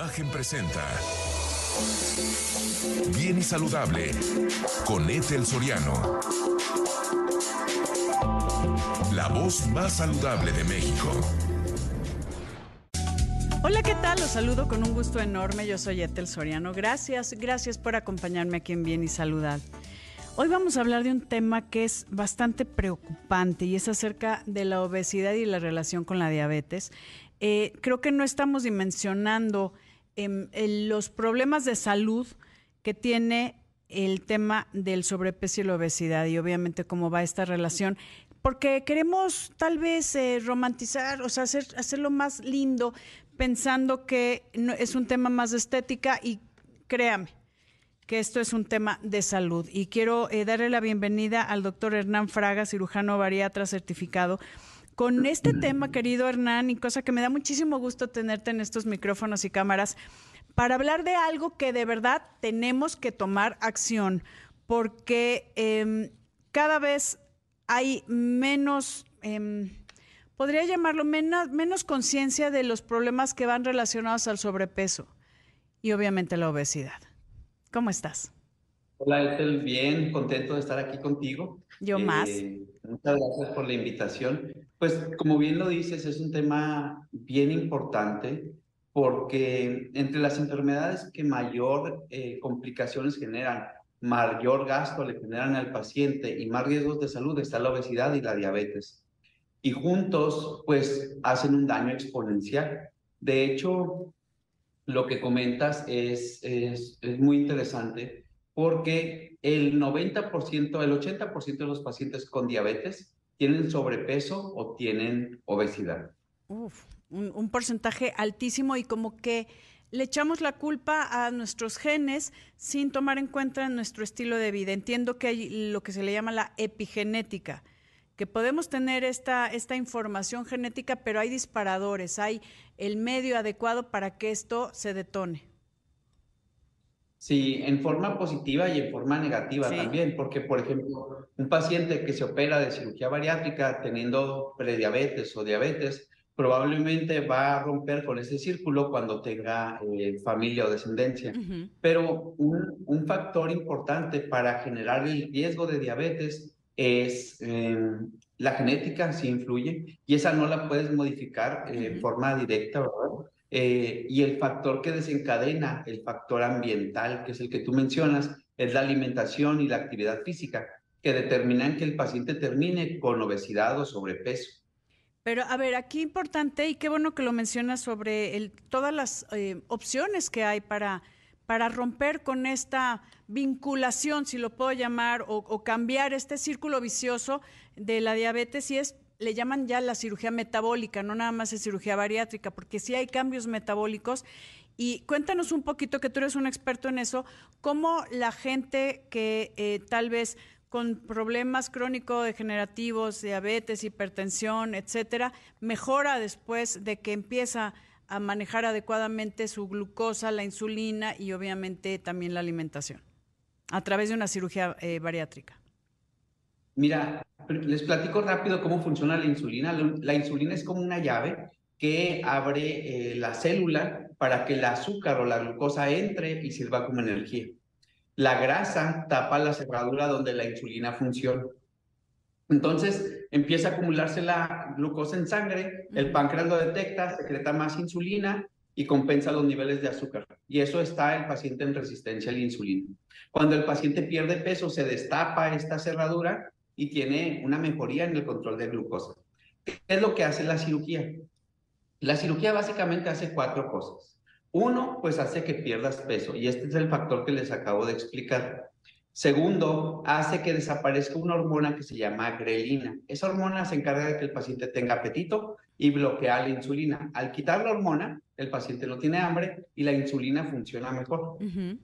Imagen presenta Bien y Saludable con Ethel Soriano. La voz más saludable de México. Hola, ¿qué tal? Los saludo con un gusto enorme. Yo soy Ethel Soriano. Gracias, gracias por acompañarme aquí en Bien y Saludable. Hoy vamos a hablar de un tema que es bastante preocupante y es acerca de la obesidad y la relación con la diabetes. Eh, creo que no estamos dimensionando em, los problemas de salud que tiene el tema del sobrepeso y la obesidad y obviamente cómo va esta relación, porque queremos tal vez eh, romantizar, o sea, hacer, hacerlo más lindo, pensando que es un tema más de estética y créame, que esto es un tema de salud. Y quiero eh, darle la bienvenida al doctor Hernán Fraga, cirujano bariatra certificado. Con este tema, querido Hernán, y cosa que me da muchísimo gusto tenerte en estos micrófonos y cámaras, para hablar de algo que de verdad tenemos que tomar acción, porque em, cada vez hay menos, em, podría llamarlo, menos, conciencia de los problemas que van relacionados al sobrepeso y obviamente la obesidad. ¿Cómo estás? Hola, Ethel, bien, contento de estar aquí contigo. Yo más. Eh, muchas gracias por la invitación. Pues como bien lo dices, es un tema bien importante porque entre las enfermedades que mayor eh, complicaciones generan, mayor gasto le generan al paciente y más riesgos de salud está la obesidad y la diabetes. Y juntos, pues, hacen un daño exponencial. De hecho, lo que comentas es, es, es muy interesante porque el 90%, el 80% de los pacientes con diabetes tienen sobrepeso o tienen obesidad. Un, porcentaje altísimo y como que le echamos la culpa a nuestros genes sin tomar en cuenta nuestro estilo de vida. Entiendo que hay lo que se le llama la epigenética que podemos tener esta, esta información genética, pero hay disparadores, hay el medio adecuado para que esto se detone. Sí, en forma positiva y en forma negativa sí. también, porque por ejemplo, un paciente que se opera de cirugía bariátrica teniendo prediabetes o diabetes, probablemente va a romper con ese círculo cuando tenga eh, familia o descendencia. Uh -huh. Pero un, un factor importante para generar el riesgo de diabetes es eh, la genética sí influye y esa no la puedes modificar eh, uh -huh. forma directa, ¿verdad? Eh, y el factor que desencadena, el factor ambiental, que es el que tú mencionas, es la alimentación y la actividad física, que determinan que el paciente termine con obesidad o sobrepeso. Pero a ver, aquí importante y qué bueno que lo mencionas sobre todas las eh, opciones que hay para para romper con esta vinculación, si lo puedo llamar, o, o, cambiar este círculo vicioso de la diabetes y es, le llaman ya la cirugía metabólica, no nada más es cirugía bariátrica, porque sí hay cambios metabólicos. Y cuéntanos un poquito, que tú eres un experto en eso, cómo la gente que eh, tal vez con problemas crónico-degenerativos, diabetes, hipertensión, etcétera, mejora después de que empieza a manejar adecuadamente su glucosa, la insulina y obviamente también la alimentación a través de una cirugía eh, bariátrica? Mira, les platico rápido cómo funciona la insulina. La insulina es como una llave que abre eh, la célula para que el azúcar o la glucosa entre y sirva como energía. La grasa tapa la cerradura donde la insulina funciona. Entonces empieza a acumularse la glucosa en sangre, el páncreas lo detecta, secreta más insulina y compensa los niveles de azúcar. Y eso está el paciente en resistencia a la insulina. Cuando el paciente pierde peso, se destapa esta cerradura y tiene una mejoría en el control de glucosa. ¿Qué es lo que hace la cirugía? La cirugía básicamente hace cuatro cosas. Uno, pues hace que pierdas peso y este es el factor que les acabo de explicar. Segundo, hace que desaparezca una hormona que se llama grelina. Esa hormona se encarga de que el paciente tenga apetito y bloquea la insulina. Al quitar la hormona, el paciente no tiene hambre y la insulina funciona mejor. Uh -huh.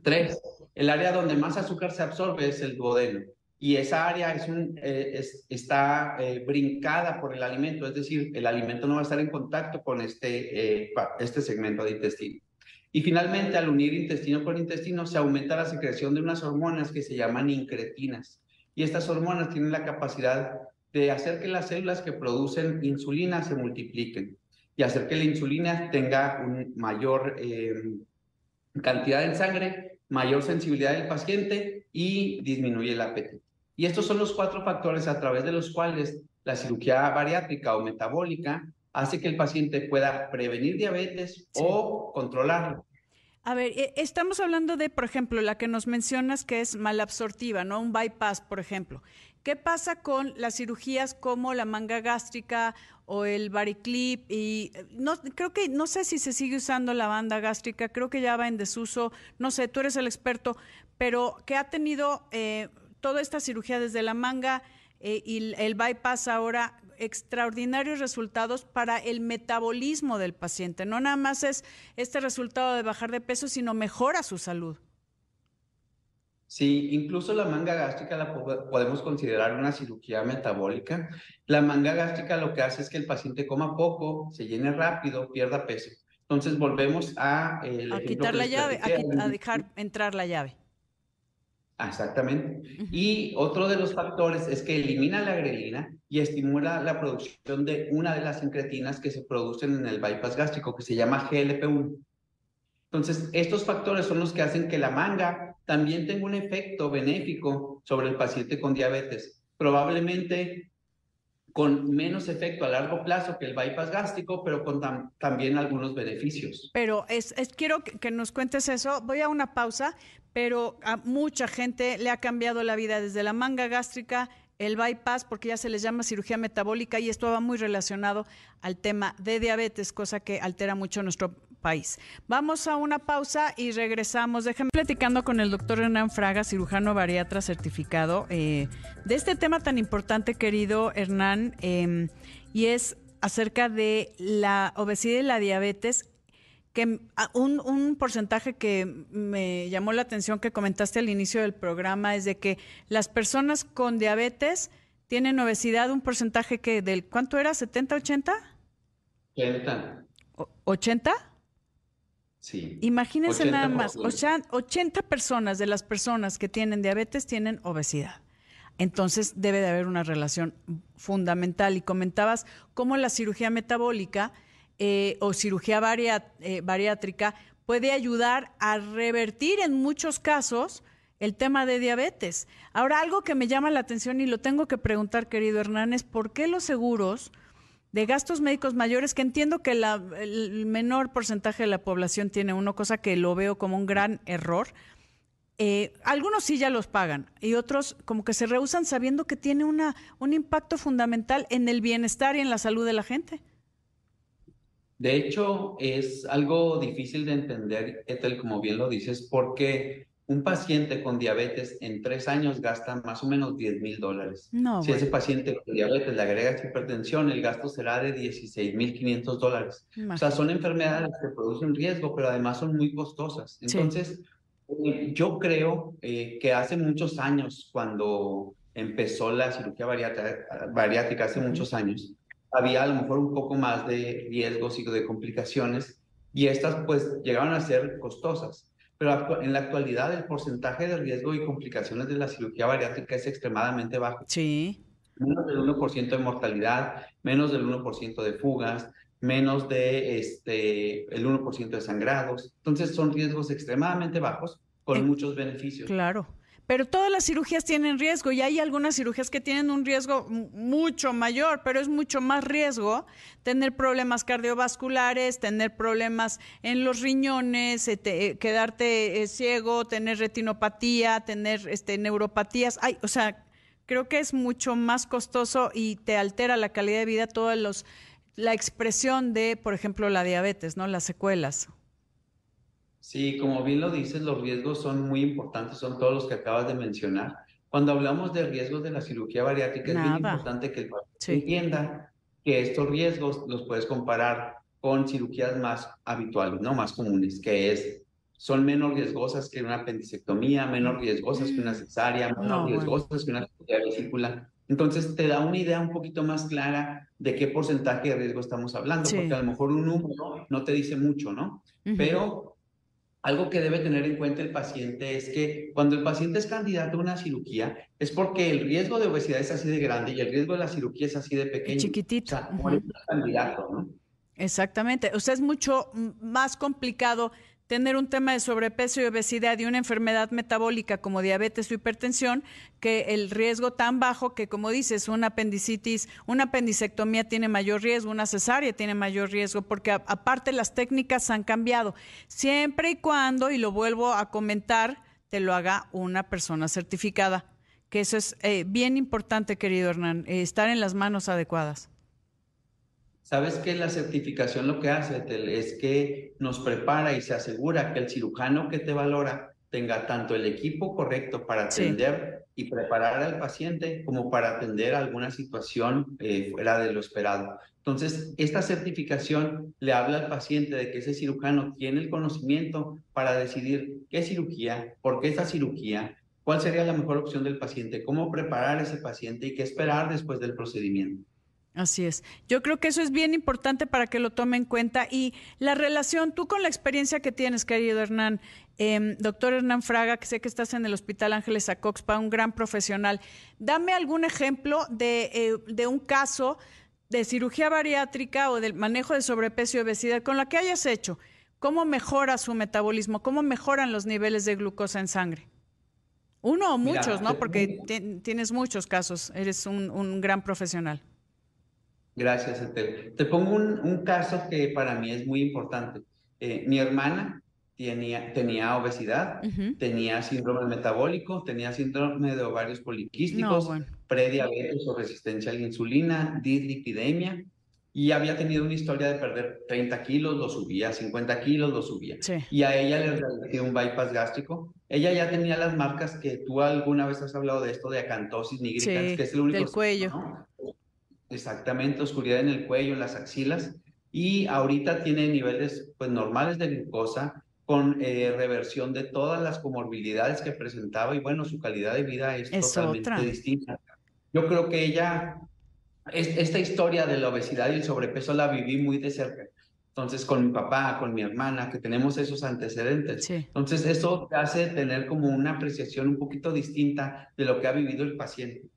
Tres, el área donde más azúcar se absorbe es el duodeno. Y esa área es un, eh, es, está eh, brincada por el alimento, es decir, el alimento no va a estar en contacto con este, eh, este segmento de intestino. Y finalmente, al unir intestino con intestino, se aumenta la secreción de unas hormonas que se llaman incretinas. Y estas hormonas tienen la capacidad de hacer que las células que producen insulina se multipliquen. Y hacer que la insulina tenga una mayor eh, cantidad en sangre, mayor sensibilidad del paciente y disminuye el apetito. Y estos son los cuatro factores a través de los cuales la cirugía bariátrica o metabólica hace que el paciente pueda prevenir diabetes o controlarlo. A ver, eh, estamos hablando de, por ejemplo, la que nos mencionas que es malabsortiva, ¿no? Un bypass, por ejemplo. ¿Qué pasa con las cirugías como la manga gástrica o el bariclip? Y eh, no, creo que, no sé si se sigue usando la banda gástrica, creo que ya va en desuso, no sé, tú eres el experto, pero que ha tenido eh, toda esta cirugía desde la manga y el bypass ahora, extraordinarios resultados para el metabolismo del paciente. No nada más es este resultado de bajar de peso, sino mejora su salud. Sí, incluso la manga gástrica la podemos considerar una cirugía metabólica. La manga gástrica lo que hace es que el paciente coma poco, se llene rápido, pierda peso. Entonces volvemos a... a quitar la llave, a dejar entrar la llave. Exactamente. Y otro de los factores es que elimina la grelina y estimula la producción de una de las incretinas que se producen en el bypass gástrico, que se llama GLP-1. Entonces, estos factores son los que hacen que la manga también tenga un efecto benéfico sobre el paciente con diabetes. Probablemente con menos efecto a largo plazo que el bypass gástrico, pero con también algunos beneficios. Pero es, quiero que, nos cuentes eso. Voy a una pausa, pero a mucha gente le ha cambiado la vida desde la manga gástrica, el bypass, porque ya se les llama cirugía metabólica y esto va muy relacionado al tema de diabetes, cosa que altera mucho nuestro país. Vamos a una pausa y regresamos. Déjenme platicando con el doctor Hernán Fraga, cirujano bariatra certificado, eh, de este tema tan importante, querido Hernán, em, y es acerca de la obesidad y la diabetes que ah, un, un, porcentaje que me llamó la atención que comentaste al inicio del programa es de que las personas con diabetes tienen obesidad, un porcentaje que del, ¿cuánto era? ¿70, 80? 80. ¿80? Sí. Imagínense nada más, o sea, 80 personas de las personas que tienen diabetes tienen obesidad. Entonces debe de haber una relación fundamental. Y comentabas cómo la cirugía metabólica eh, o cirugía eh, bariátrica puede ayudar a revertir en muchos casos el tema de diabetes. Ahora, algo que me llama la atención y lo tengo que preguntar, querido Hernán, es por qué los seguros de gastos médicos mayores, que entiendo que el menor porcentaje de la población tiene uno, cosa que lo veo como un gran error, eh, algunos sí ya los pagan y otros como que se rehusan sabiendo que tiene una, un impacto fundamental en el bienestar y en la salud de la gente. De hecho, es algo difícil de entender, Ethel, como bien lo dices, porque un paciente con diabetes en tres años gasta más o menos 10 mil dólares. si ese paciente con diabetes le agregas hipertensión, el gasto será de 16 mil 500 dólares. O sea, son enfermedades que producen riesgo, pero además son muy costosas. Entonces, eh, yo creo eh, que hace muchos años, cuando empezó la cirugía bariátrica, hace muchos años, había a lo mejor un poco más de riesgos y de complicaciones y estas pues llegaron a ser costosas. Pero en la actualidad el porcentaje de riesgo y complicaciones de la cirugía bariátrica es extremadamente bajo. Sí. Menos del 1% de mortalidad, menos del 1% de fugas, menos de este, el 1% de sangrados. Entonces son riesgos extremadamente bajos con eh, muchos beneficios. Claro. Pero todas las cirugías tienen riesgo y hay algunas cirugías que tienen un riesgo mucho mayor, pero es mucho más riesgo tener problemas cardiovasculares, tener problemas en los riñones, eh, eh, quedarte eh, ciego, tener retinopatía, tener este, neuropatías. Ay, o sea, creo que es mucho más costoso y te altera la calidad de vida toda los, la expresión de, por ejemplo, la diabetes, ¿no? Las secuelas. Sí, como bien lo dices, los riesgos son muy importantes, son todos los que acabas de mencionar. Cuando hablamos de riesgos de la cirugía bariátrica, es muy importante que el paciente entienda que estos riesgos los puedes comparar con cirugías más habituales, no más comunes, que es son menos riesgosas que una apendicectomía, menos riesgosas que una cesárea, menos riesgosas que una cirugía vesícula. Entonces te da una idea un poquito más clara de qué porcentaje de riesgo estamos hablando, porque a lo mejor un número no te dice mucho, ¿no? Pero algo que debe tener en cuenta el paciente es que cuando el paciente es candidato a una cirugía es porque el riesgo de obesidad es así de grande y el riesgo de la cirugía es así de pequeño. Chiquitito. O sea, candidato, ¿no? Exactamente. O sea, es mucho más complicado tener un tema de sobrepeso y obesidad y una enfermedad metabólica como diabetes o hipertensión, que el riesgo tan bajo que, como dices, una apendicitis, una apendicectomía tiene mayor riesgo, una cesárea tiene mayor riesgo, porque aparte las técnicas han cambiado. Siempre y cuando, y lo vuelvo a comentar, te lo haga una persona certificada, que eso es eh, bien importante, querido Hernán, eh, estar en las manos adecuadas. ¿Sabes que La certificación lo que hace es que nos prepara y se asegura que el cirujano que te valora tenga tanto el equipo correcto para atender y preparar al paciente como para atender alguna situación eh, fuera de lo esperado. Entonces, esta certificación le habla al paciente de que ese cirujano tiene el conocimiento para decidir qué cirugía, por qué esta cirugía, cuál sería la mejor opción del paciente, cómo preparar a ese paciente y qué esperar después del procedimiento. Así es. Yo creo que eso es bien importante para que lo tome en cuenta. Y la relación, tú con la experiencia que tienes, querido Hernán, em, doctor Hernán Fraga, que sé que estás en el Hospital Ángeles Acoxpa, un gran profesional, dame algún ejemplo de, eh, de un caso de cirugía bariátrica o del manejo de sobrepeso y obesidad con la que hayas hecho. ¿Cómo mejora su metabolismo? ¿Cómo mejoran los niveles de glucosa en sangre? Uno o muchos, ¿no? Porque tienes muchos casos, eres un gran profesional. Gracias, Etel. Te pongo un, caso que para mí es muy importante. Eh, mi hermana tenía, tenía obesidad, tenía síndrome metabólico, tenía síndrome de ovarios poliquísticos, prediabetes o resistencia a la insulina, dislipidemia, y había tenido una historia de perder 30 kilos, lo subía, 50 kilos, lo subía. Y a ella le realicé un bypass gástrico. Ella ya tenía las marcas que tú alguna vez has hablado de esto de acantosis nigricans, que es el único... Del cuello. Exactamente, oscuridad en el cuello, en las axilas, y ahorita tiene niveles pues normales de glucosa con eh, reversión de todas las comorbilidades que presentaba y bueno, su calidad de vida es, totalmente distinta. Yo creo que ella, esta historia de la obesidad y el sobrepeso la viví muy de cerca. Entonces, con mi papá, con mi hermana, que tenemos esos antecedentes. Entonces, eso te hace tener como una apreciación un poquito distinta de lo que ha vivido el paciente.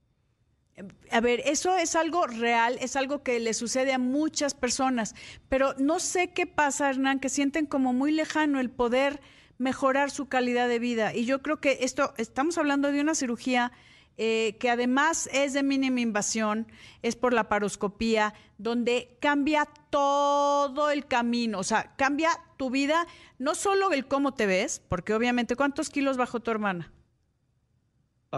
A ver, eso es algo real, es algo que le sucede a muchas personas, pero no sé qué pasa, Hernán, que sienten como muy lejano el poder mejorar su calidad de vida. Y yo creo que esto, estamos hablando de una cirugía eh, que además es de mínima invasión, es por la paroscopía, donde cambia todo el camino, o sea, cambia tu vida, no solo el cómo te ves, porque obviamente, ¿cuántos kilos bajó tu hermana?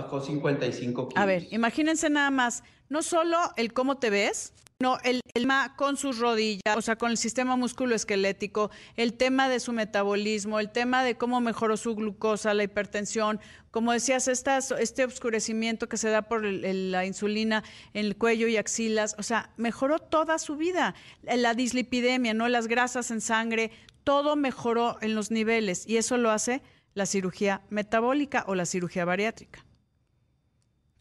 Bajó 55 kilos. A ver, imagínense nada más, no solo el cómo te ves, no, el, tema con sus rodillas, o sea, con el sistema musculoesquelético, el tema de su metabolismo, el tema de cómo mejoró su glucosa, la hipertensión, como decías, este oscurecimiento que se da por la insulina en el cuello y axilas, o sea, mejoró toda su vida. La dislipidemia, ¿no? Las grasas en sangre, todo mejoró en los niveles y eso lo hace la cirugía metabólica o la cirugía bariátrica.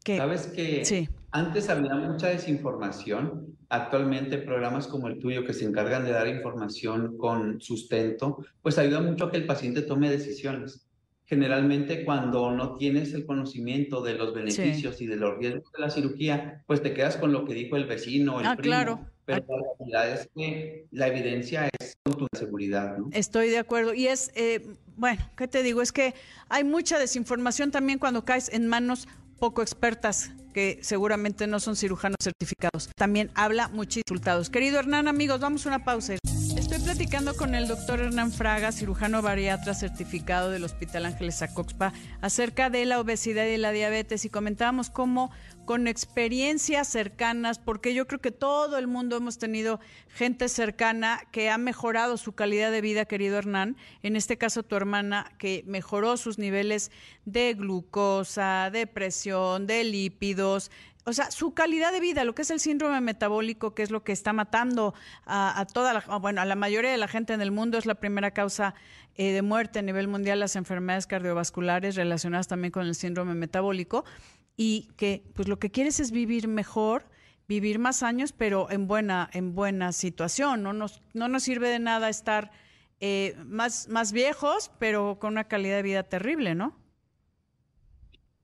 Sabes que antes había mucha desinformación. Actualmente programas como el tuyo que se encargan de dar información con sustento, pues ayuda mucho a que el paciente tome decisiones. Generalmente cuando no tienes el conocimiento de los beneficios y de los riesgos de la cirugía, pues te quedas con lo que dijo el vecino, el ah, primo. Claro. Pero la realidad es que la evidencia es tu seguridad, ¿no? Estoy de acuerdo. Y es, eh, bueno, ¿qué te digo? Es que hay mucha desinformación también cuando caes en manos poco expertas que seguramente no son cirujanos certificados. También habla muchos resultados. Querido Hernán, amigos, vamos a una pausa. Estoy platicando con el doctor Hernán Fraga, cirujano bariatra certificado del Hospital Ángeles Acoxpa, acerca de la obesidad y la diabetes y comentábamos cómo con experiencias cercanas, porque yo creo que todo el mundo hemos tenido gente cercana que ha mejorado su calidad de vida, querido Hernán. En este caso, tu hermana, que mejoró sus niveles de glucosa, de presión, de lípidos, o sea, su calidad de vida, lo que es el síndrome metabólico, que es lo que está matando a, toda la, bueno, a la mayoría de la gente en el mundo, es la primera causa eh, de muerte a nivel mundial, las enfermedades cardiovasculares relacionadas también con el síndrome metabólico, y que pues lo que quieres es vivir mejor, vivir más años, pero en buena, en buena situación. No nos, no nos sirve de nada estar eh, más, más viejos, pero con una calidad de vida terrible, ¿no?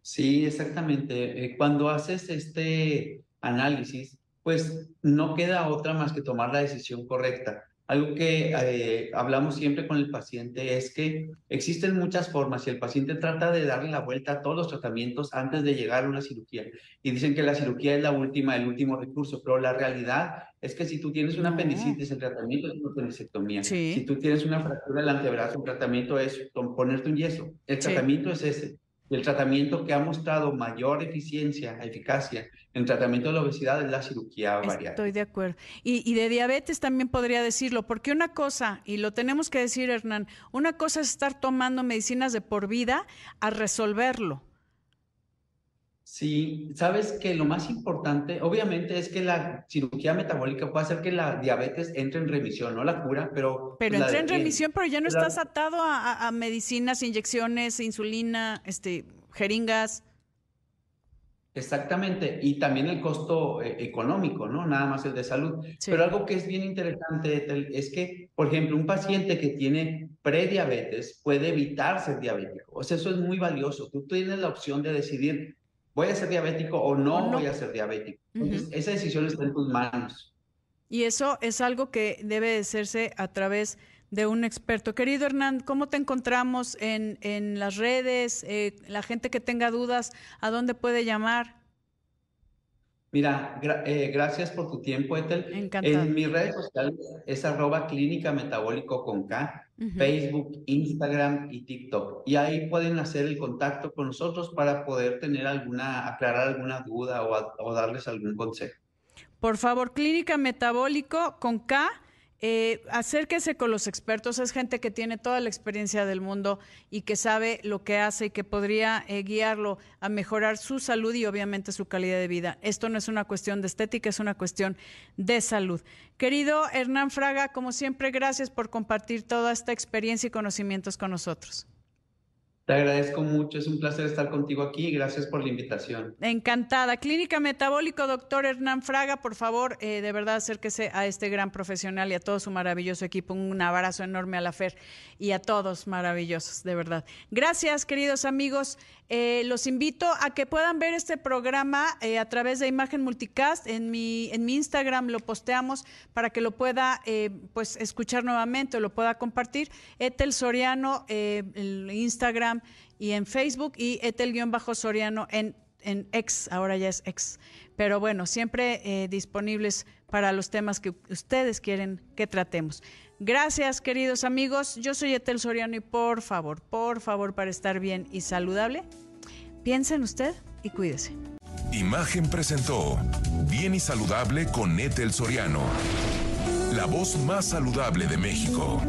Sí, exactamente. Eh, cuando haces este análisis, pues no queda otra más que tomar la decisión correcta. Algo que eh, hablamos siempre con el paciente es que existen muchas formas y el paciente trata de darle la vuelta a todos los tratamientos antes de llegar a una cirugía. Y dicen que la cirugía es la última, el último recurso, pero la realidad es que si tú tienes una apendicitis, el tratamiento es una apendicectomía. Si tú tienes una fractura del antebrazo, el tratamiento es ponerte un yeso. El tratamiento es ese el tratamiento que ha mostrado mayor eficiencia, eficacia en tratamiento de la obesidad es la cirugía bariátrica. Estoy de acuerdo. Y, de diabetes también podría decirlo, porque una cosa, y lo tenemos que decir Hernán, una cosa es estar tomando medicinas de por vida a resolverlo. Sí, sabes que lo más importante, obviamente, es que la cirugía metabólica puede hacer que la diabetes entre en remisión, no la cura, pero... Pero entra en remisión, pero ya no estás atado a, medicinas, inyecciones, insulina, este, jeringas. Exactamente, y también el costo eh, económico, ¿no? Nada más el de salud. Pero algo que es bien interesante es que, por ejemplo, un paciente que tiene prediabetes puede evitar ser diabético. O sea, eso es muy valioso. Tú tienes la opción de decidir voy a ser diabético o no, voy a ser diabético. esa decisión está en tus manos. Y eso es algo que debe hacerse a través de un experto. Querido Hernán, ¿cómo te encontramos en, en las redes? Eh, la gente que tenga dudas, ¿a dónde puede llamar? Mira, eh, gracias por tu tiempo, Ethel. Encantado. En mis redes sociales es arroba clínica metabólico con K, Facebook, Instagram y TikTok. Y ahí pueden hacer el contacto con nosotros para poder tener alguna, aclarar alguna duda o, o darles algún consejo. Por favor, clínica metabólico con K eh, acérquese con los expertos, es gente que tiene toda la experiencia del mundo y que sabe lo que hace y que podría eh, guiarlo a mejorar su salud y obviamente su calidad de vida. Esto no es una cuestión de estética, es una cuestión de salud. Querido Hernán Fraga, como siempre, gracias por compartir toda esta experiencia y conocimientos con nosotros. Te agradezco mucho, es un placer estar contigo aquí. Gracias por la invitación. Encantada. Clínica Metabólico, doctor Hernán Fraga, por favor, eh, de verdad acérquese a este gran profesional y a todo su maravilloso equipo. Un abrazo enorme a la FER y a todos maravillosos, de verdad. Gracias, queridos amigos. Eh, los invito a que puedan ver este programa eh, a través de Imagen Multicast. En mi, en mi Instagram lo posteamos para que lo pueda pues escuchar nuevamente o lo pueda compartir. Etel Soriano, Instagram y en Facebook y Etel-Soriano en, en ex, ahora ya es ex. Pero bueno, siempre eh, disponibles para los temas que ustedes quieren que tratemos. Gracias, queridos amigos. Yo soy Etel Soriano y por favor, por favor, para estar bien y saludable, piensen usted y cuídese. Imagen presentó Bien y Saludable con Etel Soriano, la voz más saludable de México.